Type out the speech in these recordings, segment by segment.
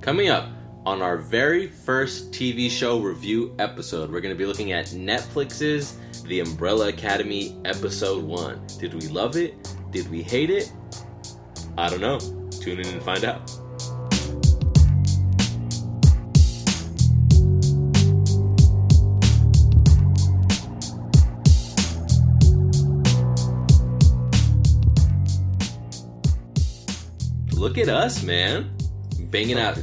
Coming up on our very first TV show review episode, we're going to be looking at Netflix's The Umbrella Academy Episode 1. Did we love it? Did we hate it? I don't know. Tune in and find out. Look at us, man. Banging out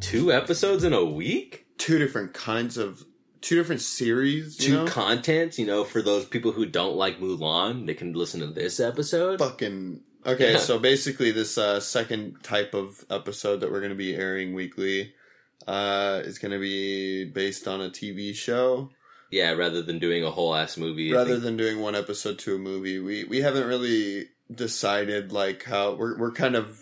two episodes in a week? Two different kinds of two different series. You Two know? contents, you know, for those people who don't like Mulan, they can listen to this episode. fucking okay. Yeah. So basically, this uh, second type of episode that we're going to be airing weekly uh, is going to be based on a TV show Yeah, rather than doing a whole ass movie. Rather than doing one episode to a movie. We we haven't really decided like how we're we're kind of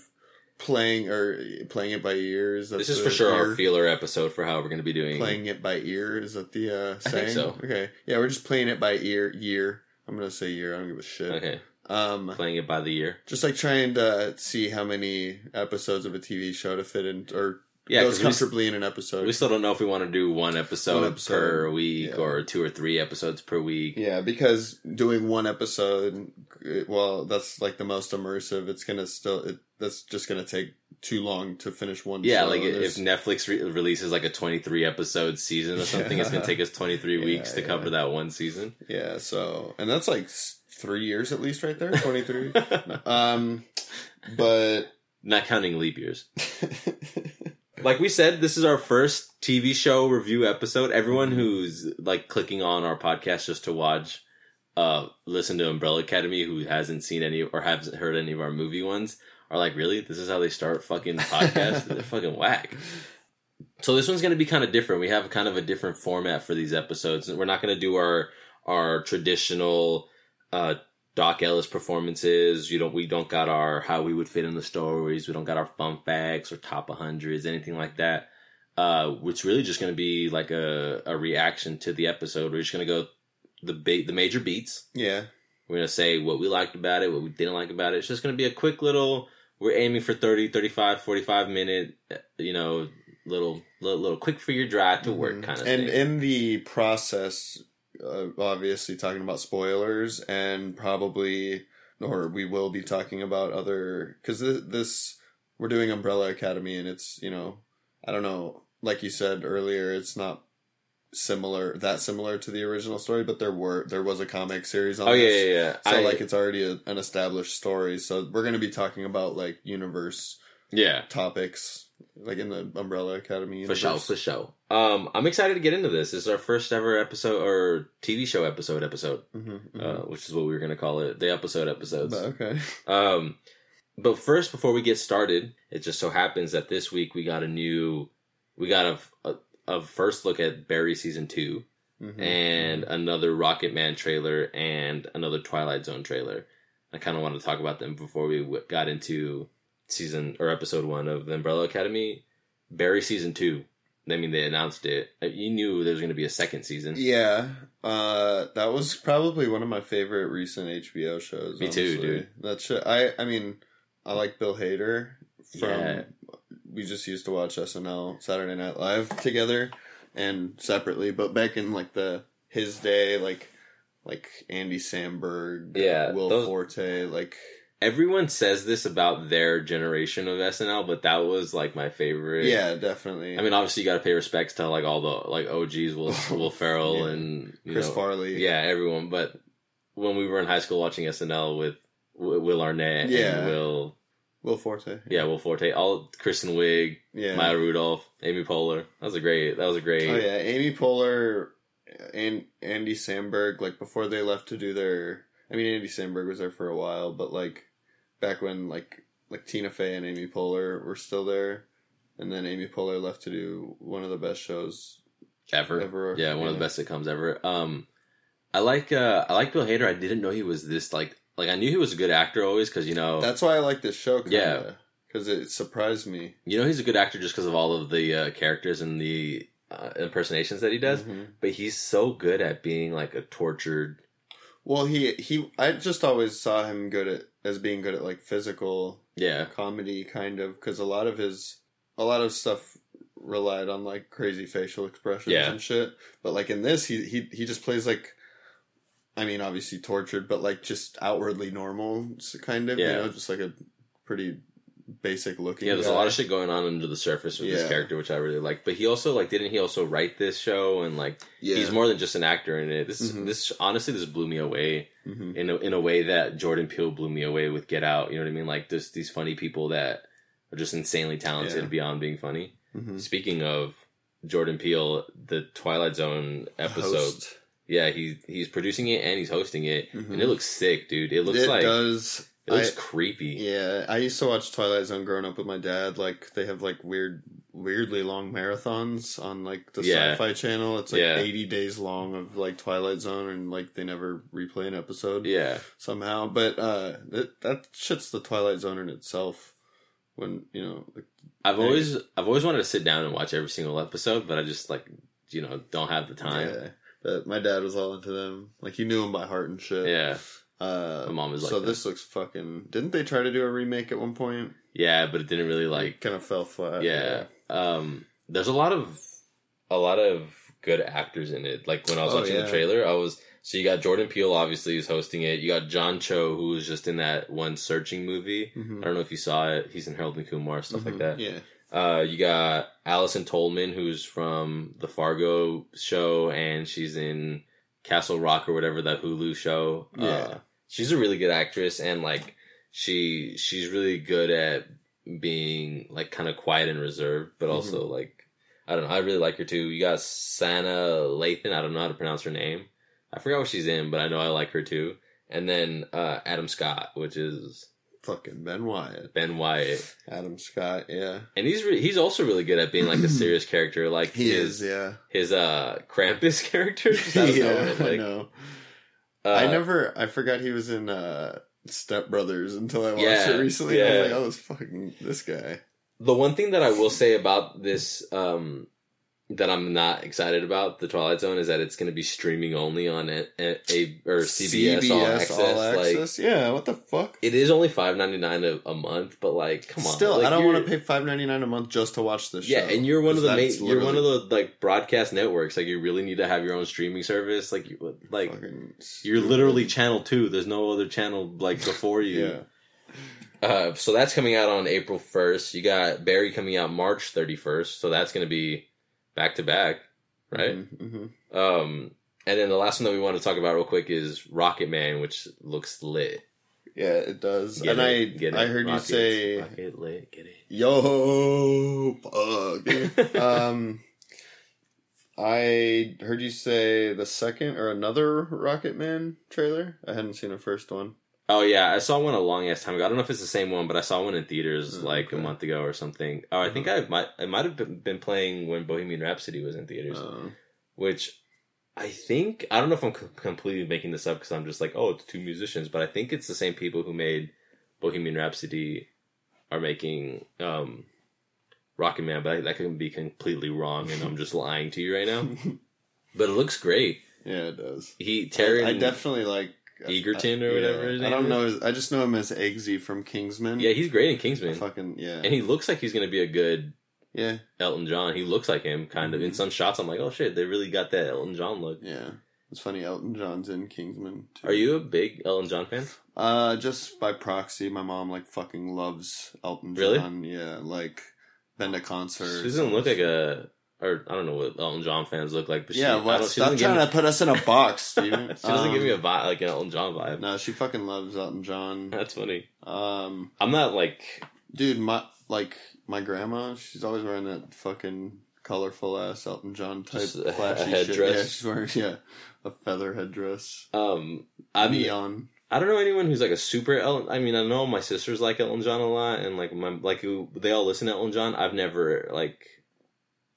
playing or playing it by ears. this is for sure our feeler episode for how we're going to be doing. playing it by ear. Is that the uh, I saying? think so. Okay, yeah, we're just playing it by ear. Year. I'm gonna say year. I don't give a shit. Okay, Um, playing it by the year. just like trying to see how many episodes of a TV show to fit in or Yeah, goes 'cause we, comfortably in an episode. we still don't know if we want to do one episode, One episode, per week yeah. or two or three episodes per week. yeah, because doing one episode, uh, well, that's like the most immersive. It's gonna still, it, that's just gonna take too long to finish one. Yeah, show. like if Netflix re- releases like a 23 episode season or something, it's going to take us 23 Yeah, weeks to yeah. cover that one season. yeah, so and that's like three years at least, right there, twenty three. um, but Not counting leap years. like we said, this is our first TV show review episode. Everyone Mm-hmm. who's like clicking on our podcast just to watch, uh, listen to Umbrella Academy, who hasn't seen any or hasn't heard any of our movie ones, are like, really? This is how they start fucking podcasts? They're fucking whack. So this one's going to be kind of different. We have kind of a different format for these episodes. We're not going to do our our traditional uh, Doc Ellis performances. You don't. We don't got our how we would fit in the stories. We don't got our fun facts or top 100s, anything like that. Uh, it's really just going to be like a, a reaction to the episode. We're just going to go the ba- the major beats. yeah, We're going to say what we liked about it, what we didn't like about it. It's just going to be a quick little. We're aiming for 30, 35, 45 minute. You know, little little, little quick for your drive to work Mhm. kind of and thing. in the process uh, obviously talking about spoilers and probably or we will be talking about other because this, this we're doing umbrella academy and it's you know i don't know like you said earlier it's not similar that similar to the original story but there were there was a comic series on oh yeah, this. yeah, yeah. so I- like it's already a, an established story so we're going to be talking about like universe yeah. topics like in the umbrella academy For show for sure. Um, I'm excited to get into this. This is our first ever episode or TV show episode episode, Mhm, mhm. uh, which is what we were going to call it, the episode episodes. But, okay Um, but first, before we get started, it just so happens that this week we got a new, we got a, a, a first look at Barry season 2 Mhm. and another Rocket Man trailer and another Twilight Zone trailer. I kind of wanted to talk about them before we w- got into season or episode one of the Umbrella Academy. Barry season two. I mean, they announced it. Uh, You knew there was going to be a second season. Yeah, uh, that was probably one of my favorite recent HBO shows. Me too, honestly. dude. That shit. I I mean, I like Bill Hader from. Yeah. We just used to watch SNL Saturday Night Live together and separately, but back in like the his day, like like Andy Samberg, Yeah, Will those- Forte, like Everyone says this about their generation of SNL, but that was like my favorite. yeah, definitely. I mean, obviously, you got to pay respects to like all the like OGs, Will Will Ferrell Yeah. and you Chris know, Farley, Yeah, everyone. But when we were in high school watching SNL with Will Arnett Yeah. and Will, Will Forte, yeah, Will Forte, all Kristen Wiig, yeah. Maya Rudolph, Amy Poehler. That was a great. That was a great. Oh yeah, Amy Poehler and Andy Samberg, like before they left to do their. I mean, Andy Samberg was there for a while, but like back when like like Tina Fey and Amy Poehler were still there, and then Amy Poehler left to do one of the best shows ever. ever. Yeah, one of the best sitcoms ever. Um, I like uh, I like Bill Hader. I didn't know he was this like like I knew he was a good actor always because you know That's why I like this show. Kinda, Yeah. because it surprised me. you know he's a good actor just because of all of the uh, characters and the uh, impersonations that he does. Mhm. But he's so good at being like a tortured. Well, he he. I just always saw him good at as being good at like physical Yeah, comedy, kind of, because a lot of his a lot of stuff relied on like crazy facial expressions Yeah. and shit. But like in this, he he he just plays like. I mean, obviously tortured, but like just outwardly normal, kind of. Yeah. You know, just like a pretty basic looking. Yeah, there's a lot of shit going on under the surface with this character, which I really like. But he also like didn't he also write this show and like Yeah. he's more than just an actor in it. This Mhm. this honestly this blew me away Mhm. in a, in a way that Jordan Peele blew me away with Get Out. You know what I mean? Like there's these funny people that are just insanely talented Yeah. beyond being funny. Mhm. Speaking of Jordan Peele, the Twilight Zone episode, Host. yeah, he he's producing it and he's hosting it, Mhm. and it looks sick, dude. It looks it like does. It looks I- creepy. Yeah, I used to watch Twilight Zone growing up with my dad. Like they have like weird, weirdly long marathons on like the Yeah. Sci-Fi Channel. It's like Yeah. eighty days long of like Twilight Zone, and like they never replay an episode Yeah, somehow. But uh, that that shit's the Twilight Zone in itself. When you know, like, I've Yeah. always I've always wanted to sit down and watch every single episode, but I just like you know don't have the time. yeah. But my dad was all into them. Like he knew them by heart and shit. Yeah, Uh, My mom was like so that. this looks fucking. Didn't they try to do a remake at one point? yeah, but it didn't really like kind of fell flat. yeah. Um, there's a lot of a lot of good actors in it. Like when I was Oh, watching yeah. the trailer, I was so you got Jordan Peele obviously who's hosting it. You got John Cho who was just in that one Searching movie. Mhm. I don't know if you saw it. He's in Harold and Kumar stuff like Mhm. that. Yeah. Uh, you got Allison Tolman, who's from the Fargo show, and she's in Castle Rock or whatever that Hulu show. Yeah. Uh, she's a really good actress, and like she she's really good at being like kind of quiet and reserved, but also like I don't know. I really like her too. You got Sanaa Lathan. I don't know how to pronounce her name. I forgot what she's in, but I know I like her too. And then uh, Adam Scott, which is Fucking Ben Wyatt. Ben Wyatt. Adam Scott, yeah. And he's re- he's also really good at being like a serious character, like He his is, yeah. his uh Krampus character. Just out of yeah, nowhere, I know. Uh, I never, I forgot he was in uh, Step Brothers until I watched Yeah, it recently. I was like, oh, this fucking, this guy. The one thing that I will say about this um that I'm not excited about the Twilight Zone is that it's going to be streaming only on a, a, a or CBS, All Access. Like yeah, what the fuck? it is only five ninety nine a, month, but like come on, Still, like, I don't want to pay five ninety nine a month just to watch this show. Yeah, show. and you're one of the main, that's you're one of the like broadcast networks. Like you really need to have your own streaming service. Like you like You're literally channel two. There's no other channel like before you. yeah. Uh, so that's coming out on April 1st. You got Barry coming out March 31st. So that's going to be back to back, right? hmm Um, and then the last one that we want to talk about real quick is Rocket Man, which looks lit. Yeah, it does. Get and it? I, Get it? I heard Rockets. you say, Rocket lit. Get it? "Yo, fuck." um, I heard you say the second or another Rocket Man trailer. I hadn't seen the first one. Oh yeah, I saw one a long ass time ago. I don't know if it's the same one, but I saw one in theaters Oh, like a month ago or something. Oh, I think I might I might have been, playing when Bohemian Rhapsody was in theaters. Uh, which I think I don't know if I'm c- completely making this up because I'm just like, oh, it's two musicians, but I think it's the same people who made Bohemian Rhapsody are making um, Rocket Man, but I, that could be completely wrong, and I'm just lying to you right now. But it looks great. yeah, it does. He Terry, I, I definitely like Egerton or whatever his I don't know. His, I just know him as Eggsy from Kingsman. yeah, he's great in I Kingsman, fucking yeah, and he looks like he's gonna be a good yeah, Elton John. He looks like him, kind of. In Mhm. some shots, I'm like, oh shit, they really got that Elton John look. yeah. It's funny. Elton John's in Kingsman. Too. Are you a big Elton John fan? Uh, just by proxy, my mom like fucking loves Elton Really? John. Yeah, like been to concerts. She doesn't look like a, or I don't know what Elton John fans look like, but yeah, she, don't, Stop trying give to put us in a box, Steven. she doesn't give me a Um, vibe like an Elton John vibe. No, she fucking loves Elton John. That's funny. Um, I'm not like, dude, my like my grandma, she's always wearing that fucking colorful ass Elton John type a- a flashy shit. headdress. Yeah, she's wearing yeah a feather headdress, um, I mean, neon. I don't know anyone who's like a super Elton. I mean, I know my sisters like Elton John a lot, and like my like who they all listen to Elton John. I've never like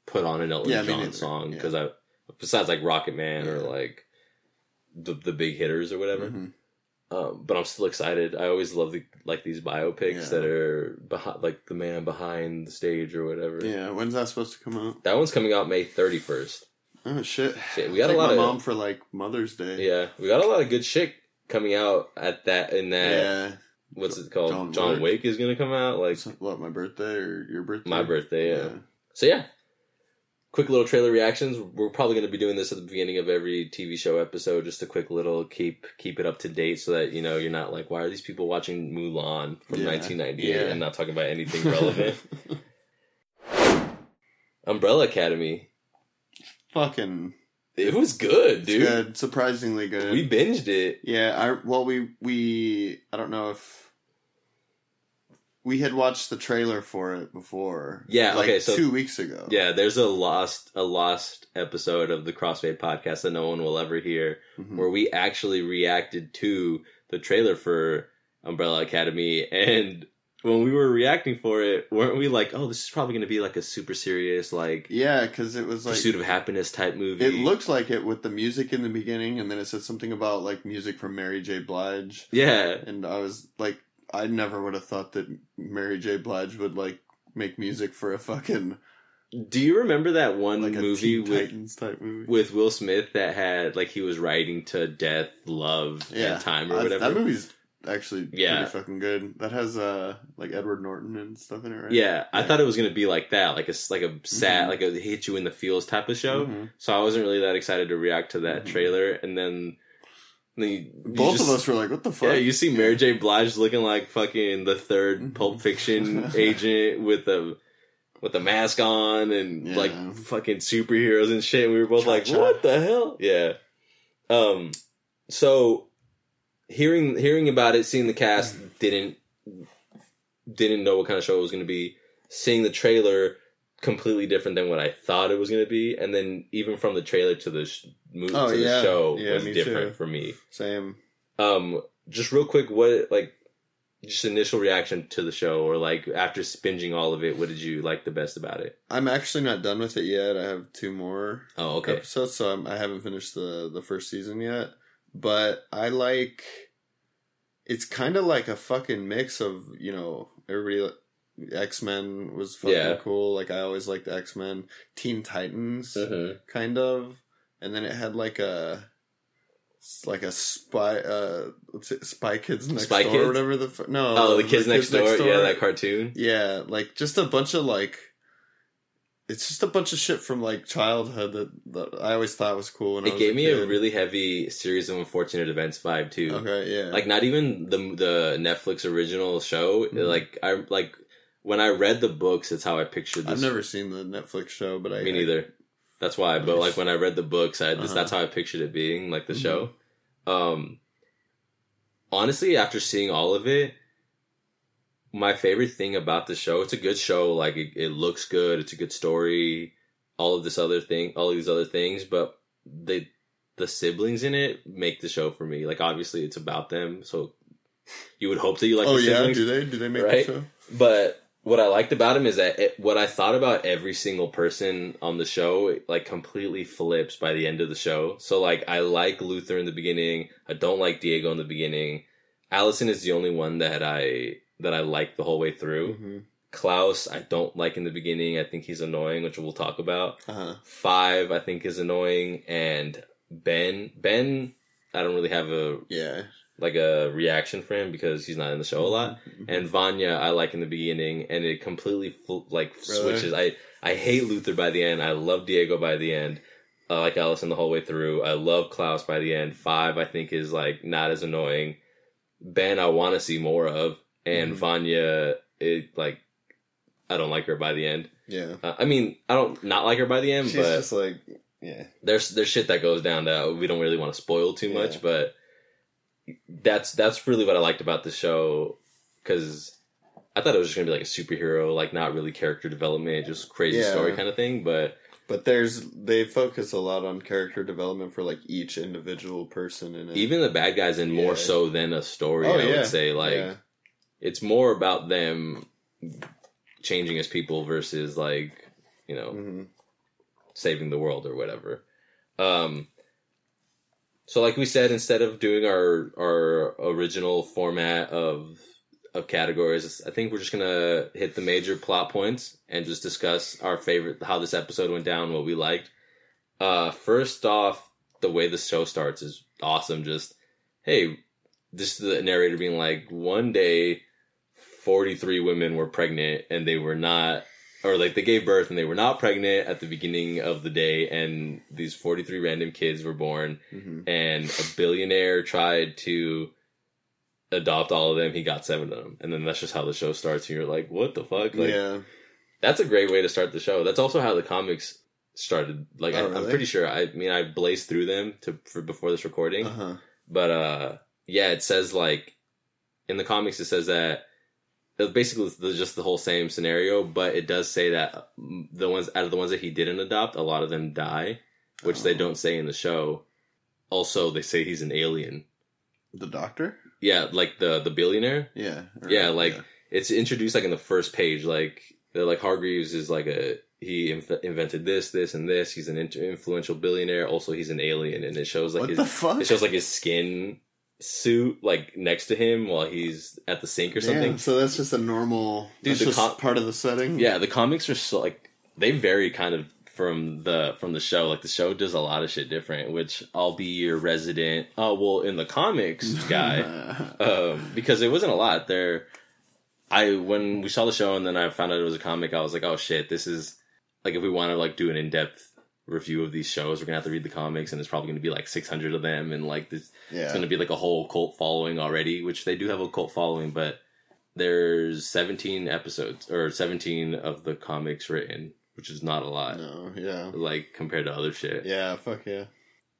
put on an Elton Yeah, John song Yeah. because I besides like Rocket Man or like the the big hitters or whatever. Mhm. Um, but I'm still excited. I always love the like these biopics Yeah. that are behind, like the man behind the stage or whatever. Yeah, when's that supposed to come out? That one's coming out May 31st. Oh shit! Shit, we got a lot of mom for like Mother's Day. yeah, we got a lot of good shit coming out at that in that. yeah. what's it called? John John, Wick. Wick is gonna come out. Like what my birthday or your birthday? my birthday. Yeah. So yeah, quick little trailer reactions. We're probably going to be doing this at the beginning of every TV show episode. Just a quick little keep keep it up to date, so that you know you're not like, why are these people watching Mulan from Yeah. 1998 Yeah. and not talking about anything relevant? Umbrella Academy. Fucking It was good, dude. good, surprisingly good. We binged it. Yeah, I well we we I don't know if we had watched the trailer for it before. Yeah, like okay, so- two weeks ago. Yeah, there's a lost a lost episode of the Crossfade podcast that no one will ever hear. Mhm. where we actually reacted to the trailer for Umbrella Academy and when we were reacting for it, weren't we like, oh, this is probably going to be like a super serious, like, yeah, because it was like pursuit of happiness type movie? it looks like it with the music in the beginning, and then it said something about like music from Mary J. Blige, yeah, and I was like, I never would have thought that Mary J. Blige would like make music for a fucking Do you remember that one like a movie with Titans type movie. with Will Smith that had like he was writing to death, love, and time or I- whatever? that movie's actually Yeah. pretty fucking good. That has uh like Edward Norton and stuff in it, right? Yeah, I thought it was gonna be like that, like a like a sad, Mhm. like a hit you in the feels type of show. Mhm. So I wasn't really that excited to react to that Mhm. trailer, and then, you, you Both just- of us were like, "What the fuck?" Yeah, you see Mary J. Blige looking like fucking the third Mhm. Pulp Fiction agent with the with the mask on and Yeah. like fucking superheroes and shit. We were both like, Cha-cha. "What the hell?" Yeah. Um. So hearing hearing about it, seeing the cast, didn't didn't know what kind of show it was going to be. Seeing the trailer, completely different than what I thought it was going to be, and then even from the trailer to the sh- movie Oh, to the yeah. show Yeah, was different too. for me. Same. Um, just real quick, what like just initial reaction to the show, or like after binging all of it, what did you like the best about it? I'm actually not done with it yet. I have two more Oh, okay. episodes, so I'm, I haven't finished the the first season yet. But I like. It's kind of like a fucking mix of you know everybody. X Men was fucking Yeah. cool. Like I always liked X Men. Teen Titans, Mhm. kind of, and then it had like a. Like a spy, uh, what's it, Spy Kids Next Spy Door, Kids? or whatever the f- no, Oh, the kids, next, door. Yeah, that cartoon. Yeah, like just a bunch of like it's just a bunch of shit from like childhood that, that I always thought was cool. It was gave a me a really heavy series of unfortunate events vibe too. okay, yeah, Like not even the the Netflix original show. Mhm. Like I like when I read the books, it's how I pictured this. I've never seen the Netflix show, but I Me neither. That's why. But like when I read the books, I just Uh-huh. that's how I pictured it being like the Mhm. show. Um, honestly, after seeing all of it, my favorite thing about the show, it's a good show. Like it, it looks good. It's a good story. All of this other thing, all of these other things, but they the siblings in it make the show for me. Like obviously, it's about them, so you would hope that you like. oh the yeah, siblings. do they do they make Right? the show? But what I liked about him is that it, what I thought about every single person on the show, like completely flips by the end of the show. So like I like Luther in the beginning. I don't like Diego in the beginning. Allison is the only one that I that I like the whole way through. Mhm. Klaus, I don't like in the beginning. I think he's annoying, which we'll talk about. Uh-huh. Five, I think is annoying, and Ben, Ben, I don't really have a Yeah, like a reaction for him because he's not in the show a lot Mhm. and Vanya I like in the beginning, and it completely fl- like Really? switches. I I hate Luther by the end. I love Diego by the end. I like Allison the whole way through. I love Klaus by the end. Five I think is like not as annoying. Ben I want to see more of, and Mhm. Vanya it like I don't like her by the end. yeah. Uh, I mean I don't not like her by the end, She's but just like yeah, there's there's shit that goes down that we don't really want to spoil too much, Yeah. but that's that's really what I liked about the show because I thought it was just gonna be like a superhero, like not really character development, just crazy Yeah. story kind of thing. But but there's they focus a lot on character development for like each individual person in it. even the bad guys, and more so than a story, Oh, I yeah. would say like yeah. it's more about them changing as people versus like you know hmm saving the world or whatever. Um, so, like we said, instead of doing our our original format of of categories, I think we're just gonna hit the major plot points and just discuss our favorite, how this episode went down, what we liked. Uh, first off, the way the show starts is awesome. Just hey, just the narrator being like, one day, forty three women were pregnant and they were not, or like they gave birth and they were not pregnant at the beginning of the day, and these forty three random kids were born, hmm and a billionaire tried to adopt all of them. He got seven of them, and then that's just how the show starts. And you're like, what the fuck? Like, yeah. that's a great way to start the show. That's also how the comics started. Like, Oh, I, I'm really? pretty sure. I mean, I blazed through them to for before this recording, Uh huh. but uh, yeah, it says like in the comics, it says that. It Basically, it's just the whole same scenario, but it does say that the ones out of the ones that he didn't adopt, a lot of them die, which they Oh. don't say in the show. Also, they say he's an alien. The doctor. Yeah, like the the billionaire. Yeah. or- Yeah, like it's introduced like in the first page. Like they're like Hargreaves is like a he inf- invented this, this, and this. He's an inter- influential billionaire. Also, he's an alien, and it shows like what his the fuck? it shows like his skin suit like next to him while he's at the sink or something. So that's just a normal. Dude, that's com- part of the setting. Yeah, the comics are so like they vary kind of from the from the show. Like the show does a lot of shit different, which I'll be your resident. Oh well, in the comics guy. um, because it wasn't a lot there. I when we saw the show and then I found out it was a comic, I was like, oh shit, this is like if we want to like do an in depth review of these shows, we're gonna have to read the comics, and it's probably gonna be like six hundred of them, and like this, yeah. it's gonna be like a whole cult following already, which they do have a cult following, but there's seventeen episodes or seventeen of the comics written, which is not a lot, no. Yeah. like compared to other shit. Yeah. Fuck yeah.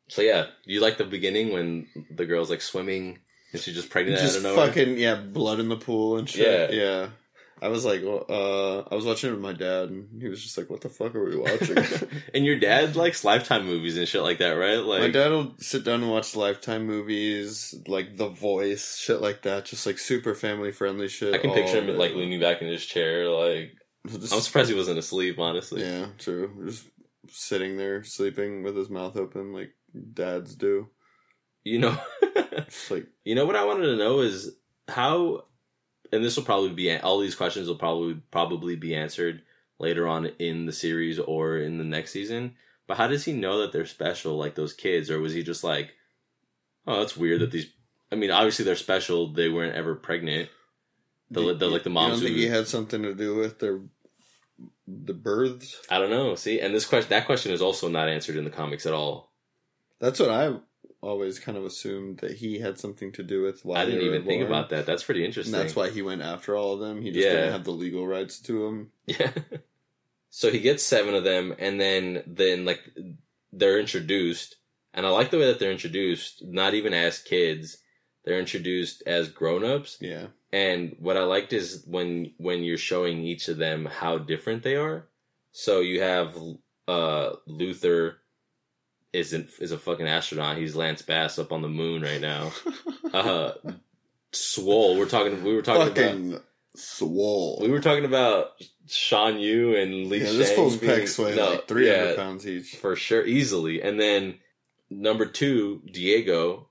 So yeah, you like the beginning when the girl's like swimming and she's just pregnant out of nowhere. fucking yeah, blood in the pool and shit. Yeah. Yeah. I was like, uh, I was watching it with my dad, and he was just like, "What the fuck are we watching?" and your dad likes Lifetime movies and shit like that, right? Like, my dad will sit down and watch Lifetime movies, like The Voice, shit like that, just like super family friendly shit. I can picture him like leaning back in his chair. Like, Just- I'm surprised he wasn't asleep. Honestly, Yeah, true. Just sitting there sleeping with his mouth open, like dads do. you know, like you know what I wanted to know is how, and this will probably be all these questions will probably probably be answered later on in the series or in the next season. But how does he know that they're special, like those kids, or was he just like, oh, that's weird that these. I mean, obviously they're special. They weren't ever pregnant. The, the like the You moms don't think who he had something to do with their the births? I don't know. See, and this question, that question is also not answered in the comics at all. That's what I always kind of assumed that he had something to do with why I didn't even think born. about that. That's pretty interesting. And that's why he went after all of them. He just Yeah. didn't have the legal rights to them. Yeah. so he gets seven of them, and then then like they're introduced, and I like the way that they're introduced. Not even as kids, they're introduced as grown ups. Yeah. And what I liked is when when you're showing each of them how different they are. So you have uh Luther is an, is a fucking astronaut. He's Lance Bass up on the moon right now. Uh Swole, we're talking we were talking about Fucking swole. we were talking about Sean Yu and Lee yeah, Shang this fool's being- pecs weigh no, like 300 yeah, pounds each. for sure, easily. And then number two, Diego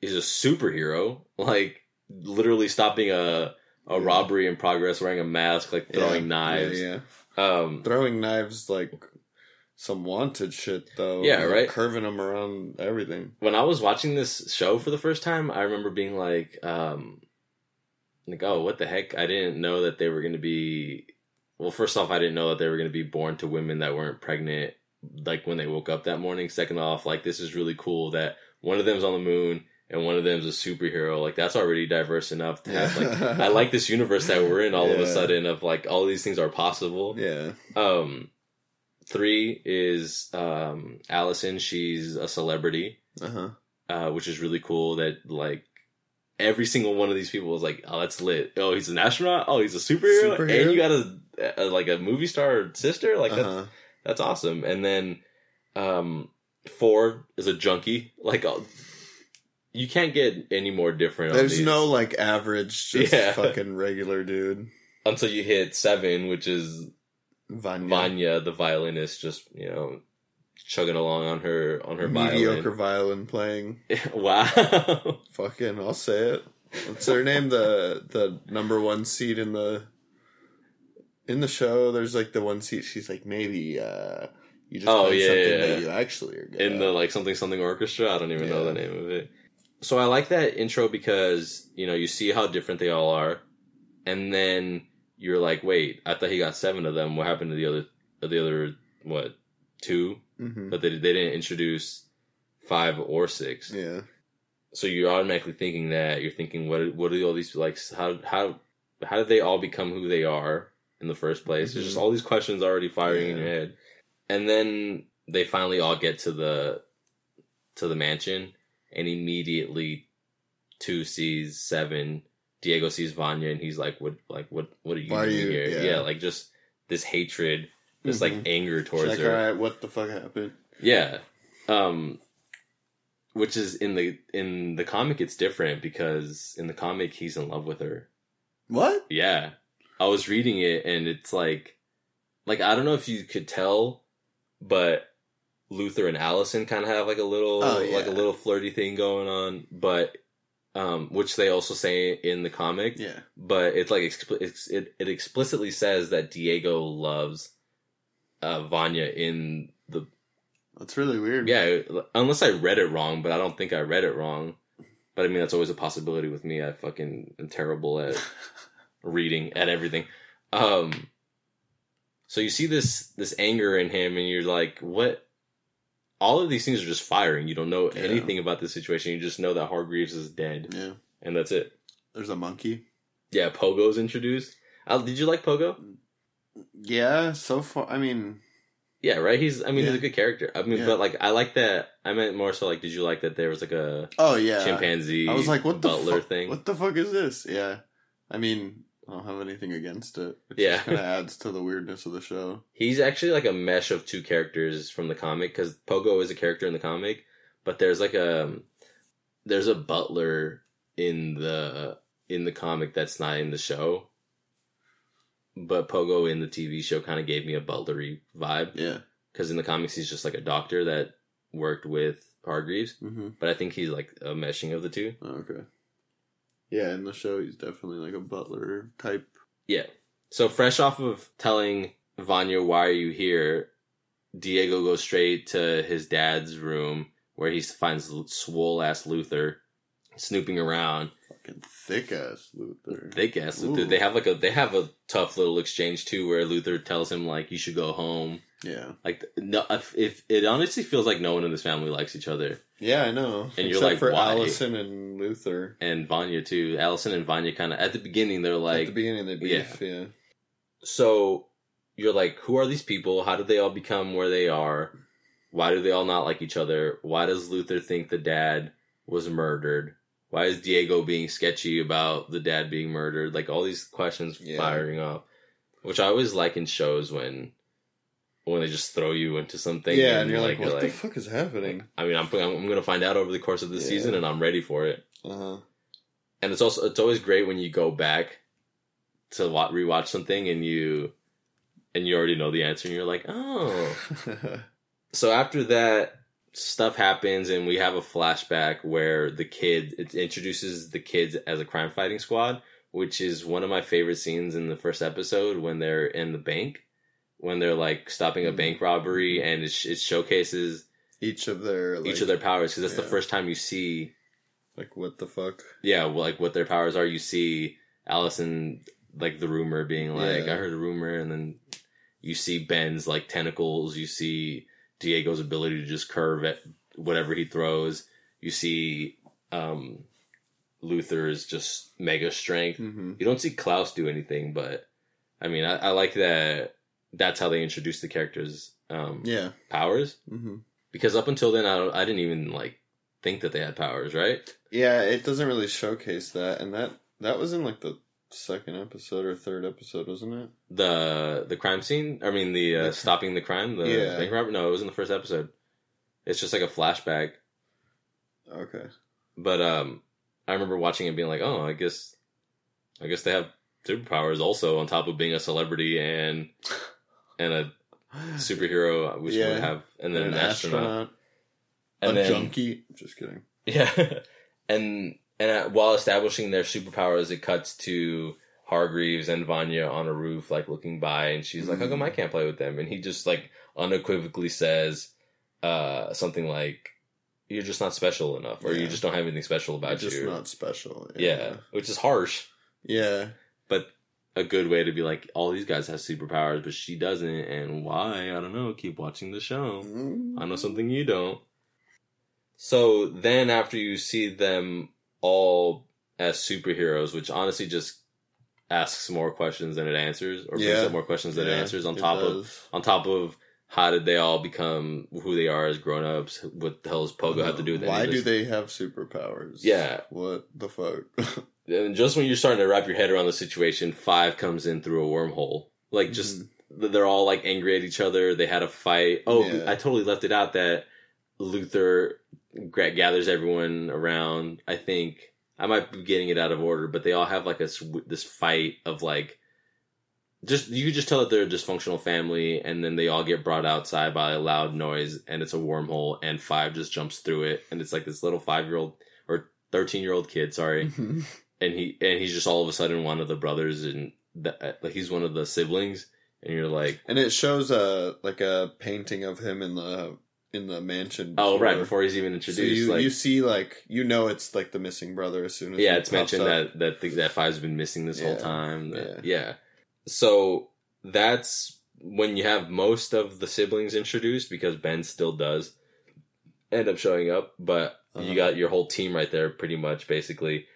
is a superhero, like literally stopping a a Yeah. robbery in progress, wearing a mask, like throwing Yeah, knives. Yeah, Um, yeah. Throwing knives like some wanted shit, though. Yeah, right? Curving them around everything. when I was watching this show for the first time, I remember being like, um, like, oh, what the heck? I didn't know that they were going to be. Well, first off, I didn't know that they were going to be born to women that weren't pregnant, like when they woke up that morning. Second off, like, this is really cool that one of them's on the moon and one of them's a superhero. Like, that's already diverse enough to have, like, I like this universe that we're in all of a sudden of like all these things are possible. Yeah. Um, three is um Allison. She's a celebrity Uh huh. uh, which is really cool that like every single one of these people is like, oh, that's lit. Oh, he's an astronaut. Oh, he's a superhero, Superhero? and you got a, a like a movie star sister. Like that's Uh-huh. that's awesome. And then um, four is a junkie. Like uh, you can't get any more different. There's no like average, just Yeah. fucking regular dude. until you hit seven, which is Vanya. Vanya, the violinist, just you know chugging along on her on her Mediocre violin playing. wow. Fucking, I'll say it. What's her name? The the number one seat in the in the show. There's like the one seat. She's like maybe uh you just Oh, yeah, something yeah, that you actually are good in at. the like something something orchestra. I don't even know the name of it. so I like that intro because you know you see how different they all are, and then you're like, wait, I thought he got seven of them. What happened to the other the other what two? Mm-hmm. But they they didn't introduce five or six. Yeah. So you're automatically thinking that you're thinking what what are all these like how how how did they all become who they are in the first place? There's just Mhm. all these questions already firing in your head, and then they finally all get to the to the mansion, and immediately two sees seven. Diego sees Vanya, and he's like, "What? Like, what? What are you Why are doing you- here? yeah. Yeah. like just this hatred, this like Mhm. anger towards like, her. all right, what the fuck happened? Yeah. Um which is in the in the comic it's different because in the comic he's in love with her. What? Yeah. I was reading it and it's like like I don't know if you could tell but Luther and Allison kind of have like a little Oh, yeah. like a little flirty thing going on but um which they also say in the comic Yeah. but it's like it's, it it explicitly says that Diego loves uh Vanya in the That's really weird. yeah, unless I read it wrong, but I don't think I read it wrong. But I mean, that's always a possibility with me. I fucking am terrible at reading at everything. Um, so you see this this anger in him, and you're like, what? All of these things are just firing. You don't know Yeah. anything about the situation. You just know that Hargreaves is dead, yeah. and that's it. There's a monkey. Yeah, Pogo's introduced. Uh, did you like Pogo? Yeah, so far. I mean, Yeah, right. He's. I mean, he's a good character. I mean, Yeah. but like, I like that. I meant more so like, did you like that there was like a oh yeah, chimpanzee? I was like, what the butler fuck? thing? What the fuck is this? Yeah. I mean, I don't have anything against it. It Yeah. just kind of adds to the weirdness of the show. He's actually like a mesh of two characters from the comic because Pogo is a character in the comic, but there's like a there's a butler in the in the comic that's not in the show. But Pogo in the TV show kind of gave me a butlery vibe Yeah. because in the comics he's just like a doctor that worked with Hargreaves, Mm-hmm. but I think he's like a meshing of the two. okay. Yeah, in the show, he's definitely like a butler type. Yeah. So fresh off of telling Vanya, why are you here? Diego goes straight to his dad's room where he finds swole ass Luther snooping around. Fucking thick ass Luther. Thick ass Luther. Ooh. They have like a they have a tough little exchange too where Luther tells him like you should go home. Yeah. Like no if, if it honestly feels like no one in this family likes each other. Yeah, I know. And you're Except like, for why? Allison and Luther. And Vanya too. Allison and Vanya kinda at the beginning they're like At the beginning, they beef. Yeah. so you're like, who are these people? How did they all become where they are? Why do they all not like each other? Why does Luther think the dad was murdered? Why is Diego being sketchy about the dad being murdered? Like all these questions Yeah. firing off, which I always like in shows when when they just throw you into something. yeah, and you're like, you're what the fuck is happening? I mean, I'm I'm gonna find out over the course of the Yeah. season, and I'm ready for it. Uh huh. And it's also it's always great when you go back to rewatch something and you and you already know the answer, and you're like, oh. so after that stuff happens and we have a flashback where the kid it introduces the kids as a crime fighting squad which is one of my favorite scenes in the first episode when they're in the bank when they're like stopping a Mhm. bank robbery and it, sh- it showcases each of their like, each of their powers because that's the first time you see like what the fuck? yeah well, like what their powers are you see allison like the rumor being like Yeah. i heard a rumor and then you see ben's like tentacles you see diego's ability to just curve at whatever he throws you see um luther's just mega strength Mm-hmm. you don't see klaus do anything but i mean i, I like that that's how they introduce the characters um Yeah. powers Mm-hmm. because up until then I, I didn't even like think that they had powers right Yeah, it doesn't really showcase that, and that that was in like the second episode or third episode, wasn't it? the the crime scene. I mean, the uh, stopping the crime. The Yeah. bank robbery. No, it was in the first episode. It's just like a flashback. Okay. But um, I remember watching it, being like, "Oh, I guess, I guess they have superpowers also on top of being a celebrity and and a superhero, which Yeah. would have, and then an an, astronaut, a and then junkie. Just kidding. yeah, and and uh, while establishing their superpowers, it cuts to Hargreaves and Vanya on a roof, like looking by, and she's like, "How come I can't play with them?" And he just like unequivocally says uh, something like, you're just not special enough, or you just don't have anything special about You're just you. not special. yeah, which is harsh, Yeah. A good way to be like, all these guys have superpowers, but she doesn't, and why? I don't know. Keep watching the show. Mm. I know something you don't. So then, after you see them all as superheroes, which honestly just asks more questions than it answers, or brings up more questions than it answers. On it top of on top of how did they all become who they are as grown ups? What the hell does Pogo have to do with any Why do they have superpowers? Yeah. What the fuck? And just when you're starting to wrap your head around the situation, Five comes in through a wormhole. Like just Mhm. they're all like angry at each other. They had a fight. Oh, Yeah. I totally left it out that Luther gathers everyone around. I think I might be getting it out of order, but they all have like a this fight of like just you could just tell that they're a dysfunctional family, and then they all get brought outside by a loud noise, and it's a wormhole, and Five just jumps through it, and it's like this little five year old or thirteen year old kid, sorry, Mhm. And he and he's just all of a sudden one of the brothers, and the, like he's one of the siblings, and you're like. and it shows a like a painting of him in the in the mansion. Oh, right, before. before he's even So introduced. you like, you see like you know it's like the missing brother as soon as yeah, it's mentioned up. that that the, that Five's been missing this whole time. that- yeah. yeah. So that's when you have most of the siblings introduced because Ben still does end up showing up, but Uh-huh. you got your whole team right there, pretty much, basically.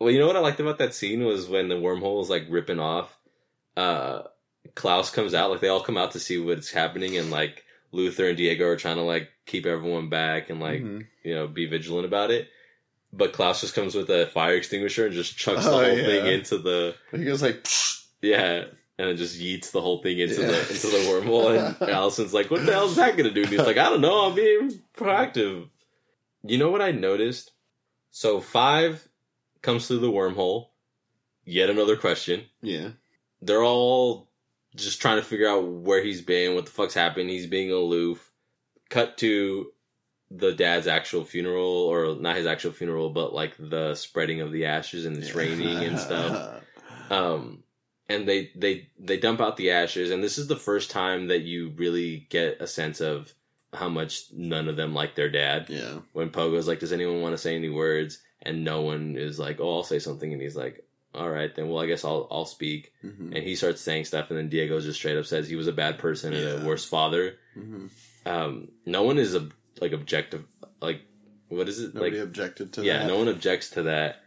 Well, you know what I liked about that scene was when the wormhole is like ripping off. Uh, Klaus comes out, like they all come out to see what's happening, and like Luther and Diego are trying to like keep everyone back and like Mhm. you know, be vigilant about it. But Klaus just comes with a fire extinguisher and just chucks the Oh, whole yeah. thing into the he goes like yeah, and it just yeets the whole thing into Yeah. the into the wormhole. And Allison's like, "What the hell is that gonna do?" And he's like, "I don't know. I'm being proactive." You know what I noticed? So five comes through the wormhole. Yet another question. yeah They're all just trying to figure out where he's been, what the fuck's happened. He's being aloof. Cut to the dad's actual funeral, or not his actual funeral, but like the spreading of the ashes and it's raining and stuff. Um, and they they they dump out the ashes, and this is the first time that you really get a sense of how much none of them like their dad. yeah When Pogo's like, "Does anyone want to say any words?" And no one is like, "Oh, I'll say something," and he's like, "All right, then. Well, I guess I'll I'll speak." Mhm. And he starts saying stuff, and then Diego just straight up says he was a bad person and a Yeah. worse father. Mhm. Um, no one is a, like objective, like what is it nobody like? objected to yeah, that no one objects to that.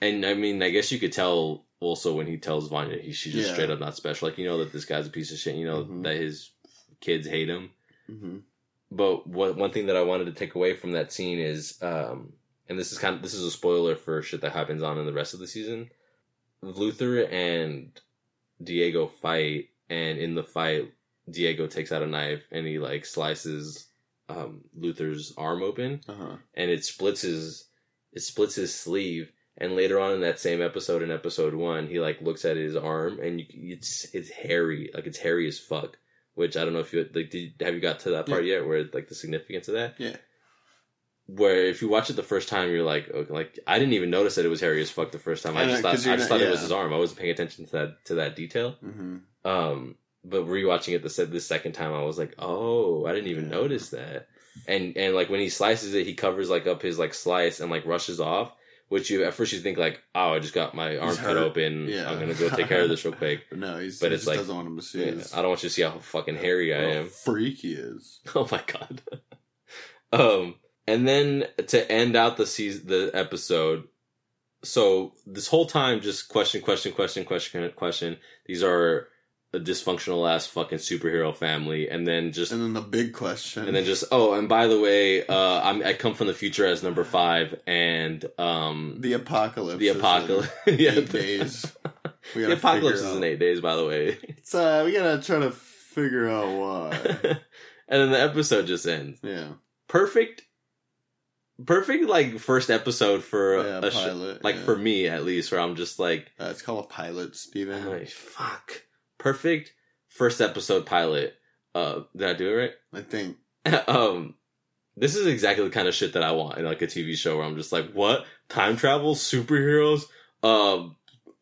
And I mean, I guess you could tell also when he tells Vanya he she's just Yeah. straight up not special. Like you know that this guy's a piece of shit. You know Mhm. that his kids hate him. Mhm. But what one thing that I wanted to take away from that scene is, um, and this is kind of this is a spoiler for shit that happens on in the rest of the season. Luther and Diego fight, and in the fight, Diego takes out a knife and he like slices um, Luther's arm open, uh-huh and it splits his it splits his sleeve. And later on in that same episode, in episode one, he like looks at his arm and you, it's it's hairy, like it's hairy as fuck. Which I don't know if you like. Did, have you got to that part yet? Where like the significance of that? Yeah. Where if you watch it the first time, you're like, okay, like I didn't even notice that it was hairy as fuck the first time. I I just thought I just not- thought it was his arm. I wasn't paying attention to that to that detail. hmm Um, but rewatching it the this second time, I was like, oh, I didn't even Yeah. notice that. And and like when he slices it, he covers like up his like slice and like rushes off. Which you at first you think like, oh, I just got my arm He's cut hurt. open. Yeah. I'm gonna go take care of this real quick. But no, he's, But he it's just like- doesn't want him to see. Yeah, his, I don't want you to see how fucking hairy I am. freak he is. Oh my god. um, and then to end out the season, the episode. So this whole time, just question, question, question, question, question. These are a dysfunctional ass fucking superhero family, and then just And then the big question. and then just oh, and by the way, uh, I'm I come from the future as number five, and um, the apocalypse. the apocalypse, yeah, Eight days. The apocalypse is in eight days, by the way. It's, uh, we gotta try to figure out why. and then the episode just ends. yeah. perfect perfect like first episode for Yeah, a sh- pilot. like yeah. for me at least where i'm just like Uh, it's called a pilot, Steven. Like, fuck perfect first episode pilot uh did i do it right? I think. um this is exactly the kind of shit that i want in like a tv show where i'm just like what time travel superheroes um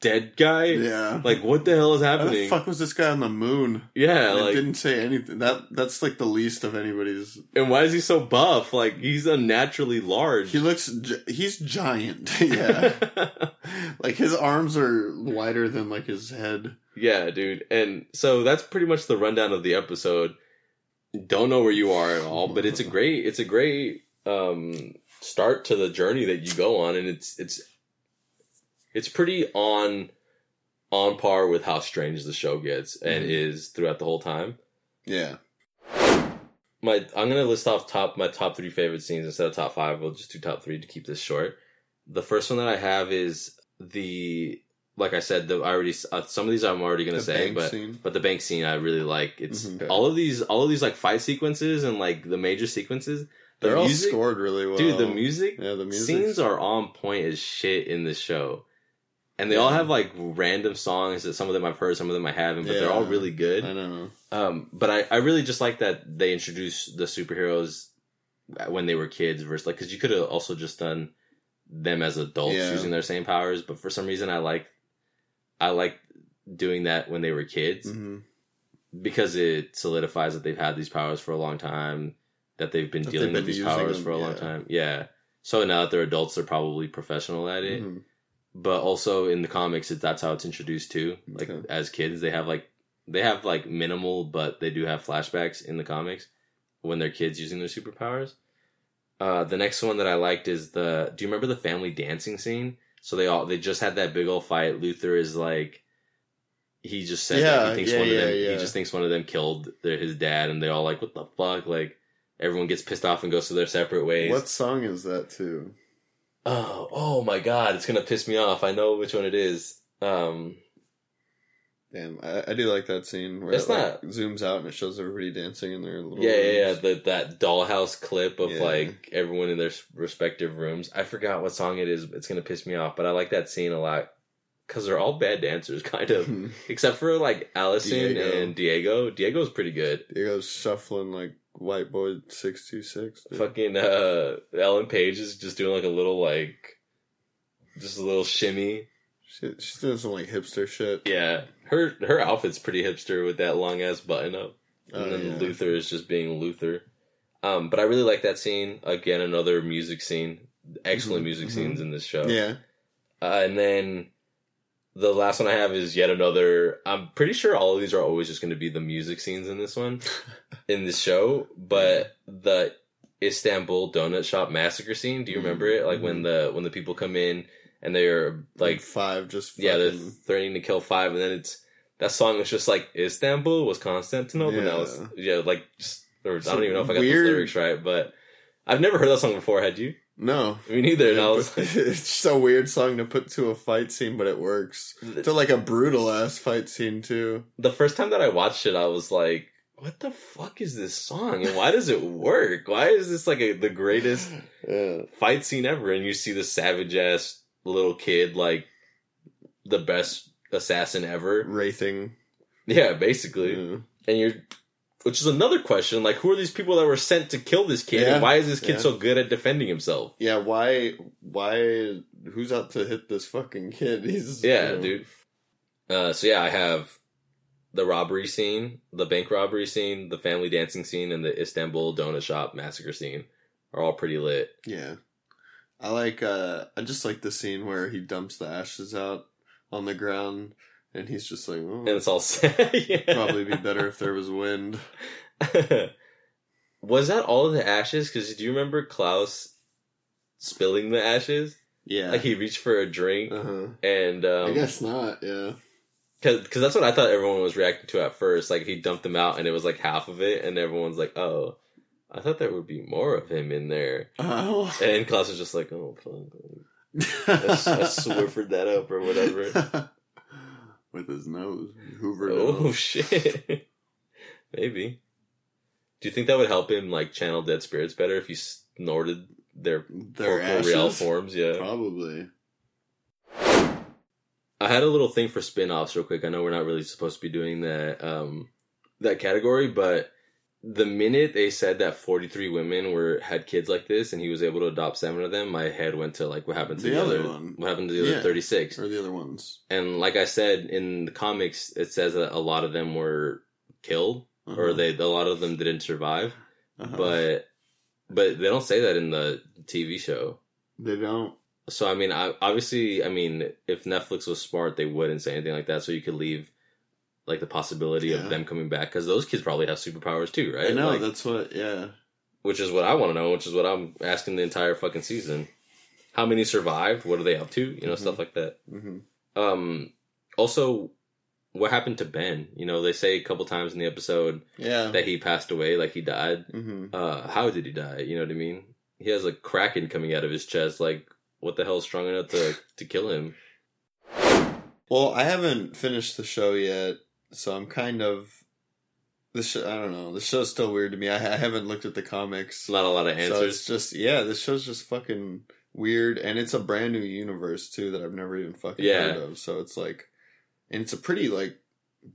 dead guy. Yeah. Like what the hell is happening? How the fuck was this guy on the moon? Yeah, And it like didn't say anything. That that's like the least of anybody's. and why is he so buff? Like he's unnaturally large. He looks. He's giant. yeah. like his arms are wider than like his head. Yeah, dude. And so that's pretty much the rundown of the episode. Don't know where you are at all, but it's a great it's a great um start to the journey that you go on and it's it's it's pretty on on par with how strange the show gets and Mhm. is throughout the whole time. Yeah. My I'm gonna list off top my top three favorite scenes instead of top five. We'll just do top three to keep this short. The first one that I have is the like I said. The I already uh, some of these I'm already gonna The say, but scene. but the bank scene I really like. It's Mhm. all of these all of these like fight sequences and like the major sequences. The They're all scored really well. dude. The music Yeah, the music. scenes are on point as shit in this show, and they all have like random songs that some of them I've heard, some of them I haven't, but they're all really good. I know. Um, but I, I really just like that they introduced the superheroes when they were kids versus like because you could have also just done them as adults Yeah. using their same powers, but for some reason I like I like doing that when they were kids hmm because it solidifies that they've had these powers for a long time, that they've been That dealing they've with these powers them, for a long time. Yeah. So now that they're adults, they're probably professional at it Mhm. But also in the comics it, that's how it's introduced too like Okay. as kids they have like they have like minimal but they do have flashbacks in the comics when they're kids using their superpowers uh the next one that i liked is the do you remember the family dancing scene so they all they just had that big old fight luther is like he just said that he thinks yeah, one of them yeah. he just thinks one of them killed their, his dad and they're all like what the fuck like everyone gets pissed off and goes to their separate ways What song is that too? Oh, oh my god, it's gonna piss me off. I know which one it is. Um, Damn, I, I do like that scene where It's it like, zooms out and it shows everybody dancing in their little. yeah, yeah, yeah. The, that dollhouse clip of Yeah. like everyone in their respective rooms. I forgot what song it is. It's gonna piss me off, but I like that scene a lot because they're all bad dancers, kind of, except for like Allison Diego. and Diego. Diego's pretty good. Diego's shuffling like white boy six two six. Fucking uh, Ellen Page is just doing like a little like, just a little shimmy. She, she's doing some like hipster shit. Yeah, her her outfit's pretty hipster with that long ass button up. and Oh, then yeah. Luther is just being Luther. Um, but I really like that scene. Again, another music scene. Excellent Mhm, music mhm. scenes in this show. Yeah, Uh, and then the last one I have is yet another. I'm pretty sure all of these are always just going to be the music scenes in this one, in this show. But the Istanbul donut shop massacre scene. Do you remember it? Like when mm-hmm. the when the people come in and they're like, five just yeah, they're threatening to kill five, and then it's that song was just like Istanbul was Constantinople. Now it's yeah, like just or, I don't even know if I got weird- the lyrics right, but I've never heard that song before. Had you? No. Me neither. And I was like, it's just a weird song to put to a fight scene, but it works. To like a brutal ass fight scene too. the first time that I watched it, I was like, "What the fuck is this song? And why does it work? Why is this like a, the greatest Yeah. fight scene ever?" And you see the savage ass little kid, like the best assassin ever. Wraithing. Yeah, basically. Yeah. and you're which is another question like who are these people that were sent to kill this kid Yeah, and why is this kid yeah. so good at defending himself Yeah, why why who's out to hit this fucking kid? He's yeah you know, dude uh so yeah i have the robbery scene the bank robbery scene the family dancing scene and the istanbul donut shop massacre scene are all pretty lit Yeah. I like uh I just like the scene where he dumps the ashes out on the ground and he's just like, oh, and it's all sad yeah. probably be better if there was wind. was that all of the ashes because do you remember klaus spilling the ashes Yeah. like he reached for a drink uh-huh. and um I guess not, yeah. Because that's what I thought everyone was reacting to at first. Like he dumped them out, and it was like half of it, and everyone's like, "Oh, I thought there would be more of him in there." Oh. And Klaus was just like, "Oh, fuck, I, I swiffered that up or whatever." With his nose. Hoover. Oh shit, maybe. Do you think that would help him like channel dead spirits better if he snorted their Their ashes? forms? Yeah. Probably. I had a little thing for spin-offs real quick. I know we're not really supposed to be doing that um that category, but the minute they said that 43 women were had kids like this and he was able to adopt seven of them my head went to like what happened to the, The other other one. what happened to the other 36 or the other ones. and like i said in the comics it says that a lot of them were killed or Uh-huh. they a lot of them didn't survive Uh-huh. but but they don't say that in the tv show they don't. so i mean I, obviously i mean if netflix was smart they wouldn't say anything like that so you could leave like the possibility Yeah. of them coming back because those kids probably have superpowers too right I know Like, that's what. Yeah. which is what I want to know, which is what I'm asking the entire fucking season. How many survived? What are they up to? You know, Mhm. stuff like that. hmm Um, also, what happened to Ben? You know, they say a couple times in the episode Yeah. that he passed away, like he died. hmm Uh, how did he die? You know what I mean? He has a kraken coming out of his chest. Like, what the hell is strong enough to to kill him? Well, I haven't finished the show yet, so I'm kind of. this. show, I don't know. The show's still weird to me. I, I haven't looked at the comics. Not a lot of So it's just yeah, this show's just fucking weird, and it's a brand new universe too that I've never even fucking Yeah. heard of. So it's like, and it's a pretty like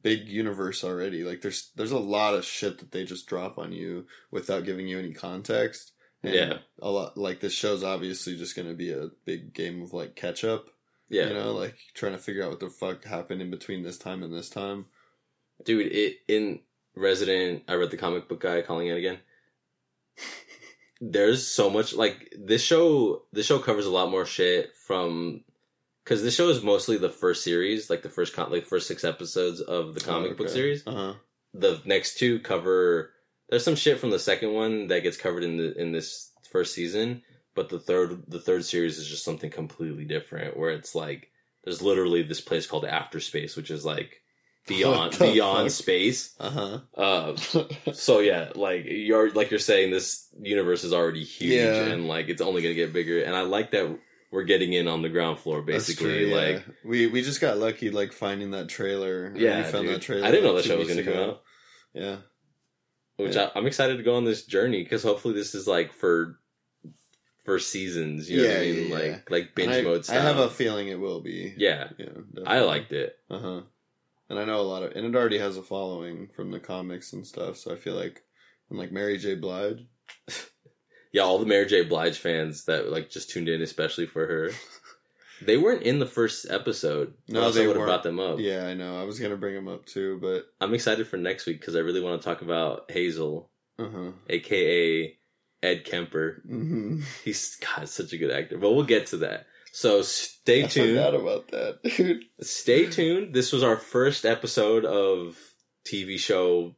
big universe already. Like there's there's a lot of shit that they just drop on you without giving you any context. And Yeah. a lot like this show's obviously just going to be a big game of like catch up. yeah, you know, like trying to figure out what the fuck happened in between this time and this time. Dude. It in Resident. I read the comic book guy calling it again. there's so much like this show this show covers a lot more shit from because this show is mostly the first series like the first con- like first six episodes of the comic book series Uh huh. the next two cover there's some shit from the second one that gets covered in the in this first season but the third the third series is just something completely different where it's like there's literally this place called after space which is like beyond beyond fuck? space Uh huh. uh so yeah, like you're like you're saying, this universe is already huge, Yeah. and like it's only gonna get bigger. And I like that we're getting in on the ground floor, basically. Like, we we just got lucky like finding that trailer. Yeah, we found dude. that trailer. I didn't know like, that two show was gonna come out, Yeah, which Yeah. I, I'm excited to go on this journey because hopefully this is like for for seasons. You know what I Yeah, mean? yeah, like yeah. like binge And I, mode I have a feeling it will be. yeah, yeah. I liked it. Uh huh. And I know a lot of, and it already has a following from the comics and stuff. So I feel like, and like Mary J. Blige. Yeah, all the Mary J. Blige fans that like just tuned in, especially for her. They weren't in the first episode. No, they would have brought them up. Yeah, I know. I was gonna bring them up too, but I'm excited for next week because I really want to talk about Hazel, uh huh. aka Ed Kemper. Mm-hmm. He's God, such a good actor. But we'll get to that. So stay I forgot tuned. about that, dude. Stay tuned. This was our first episode of TV show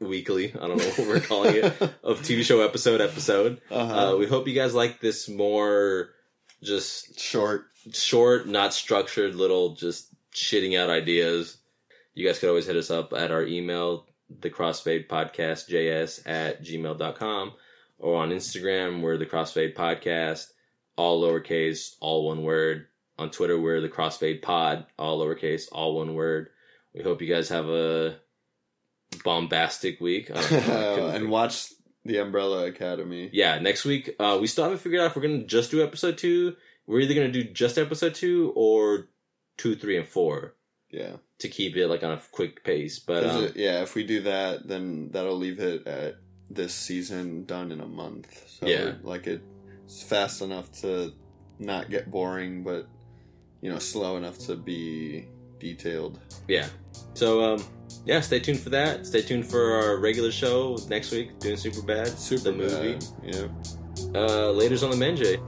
weekly. I don't know what we're calling it. Of TV show episode episode. Uh-huh. Uh, we hope you guys like this more just Short. short, not structured, little just shitting out ideas. You guys could always hit us up at our email, the crossfade podcast js at gmail.com or on Instagram, we're the crossfade podcast, all lowercase, all one word. On Twitter, we're the crossfade pod, all lowercase, all one word. We hope you guys have a bombastic week. I don't know, I couldn't and watch the Umbrella Academy. yeah, next week, uh, we still haven't figured out if we're going to just do episode two. We're either going to do just episode two or two, three, and four Yeah. to keep it like on a quick pace. but um, it- yeah, if we do that, then that'll leave it at this season done in a month. So Yeah. like it's fast enough to not get boring, but you know, slow enough to be detailed. yeah. So um, yeah, stay tuned for that. Stay tuned for our regular show next week, doing super bad, Super the movie. bad. Yeah. Uh, later's on the Menjay.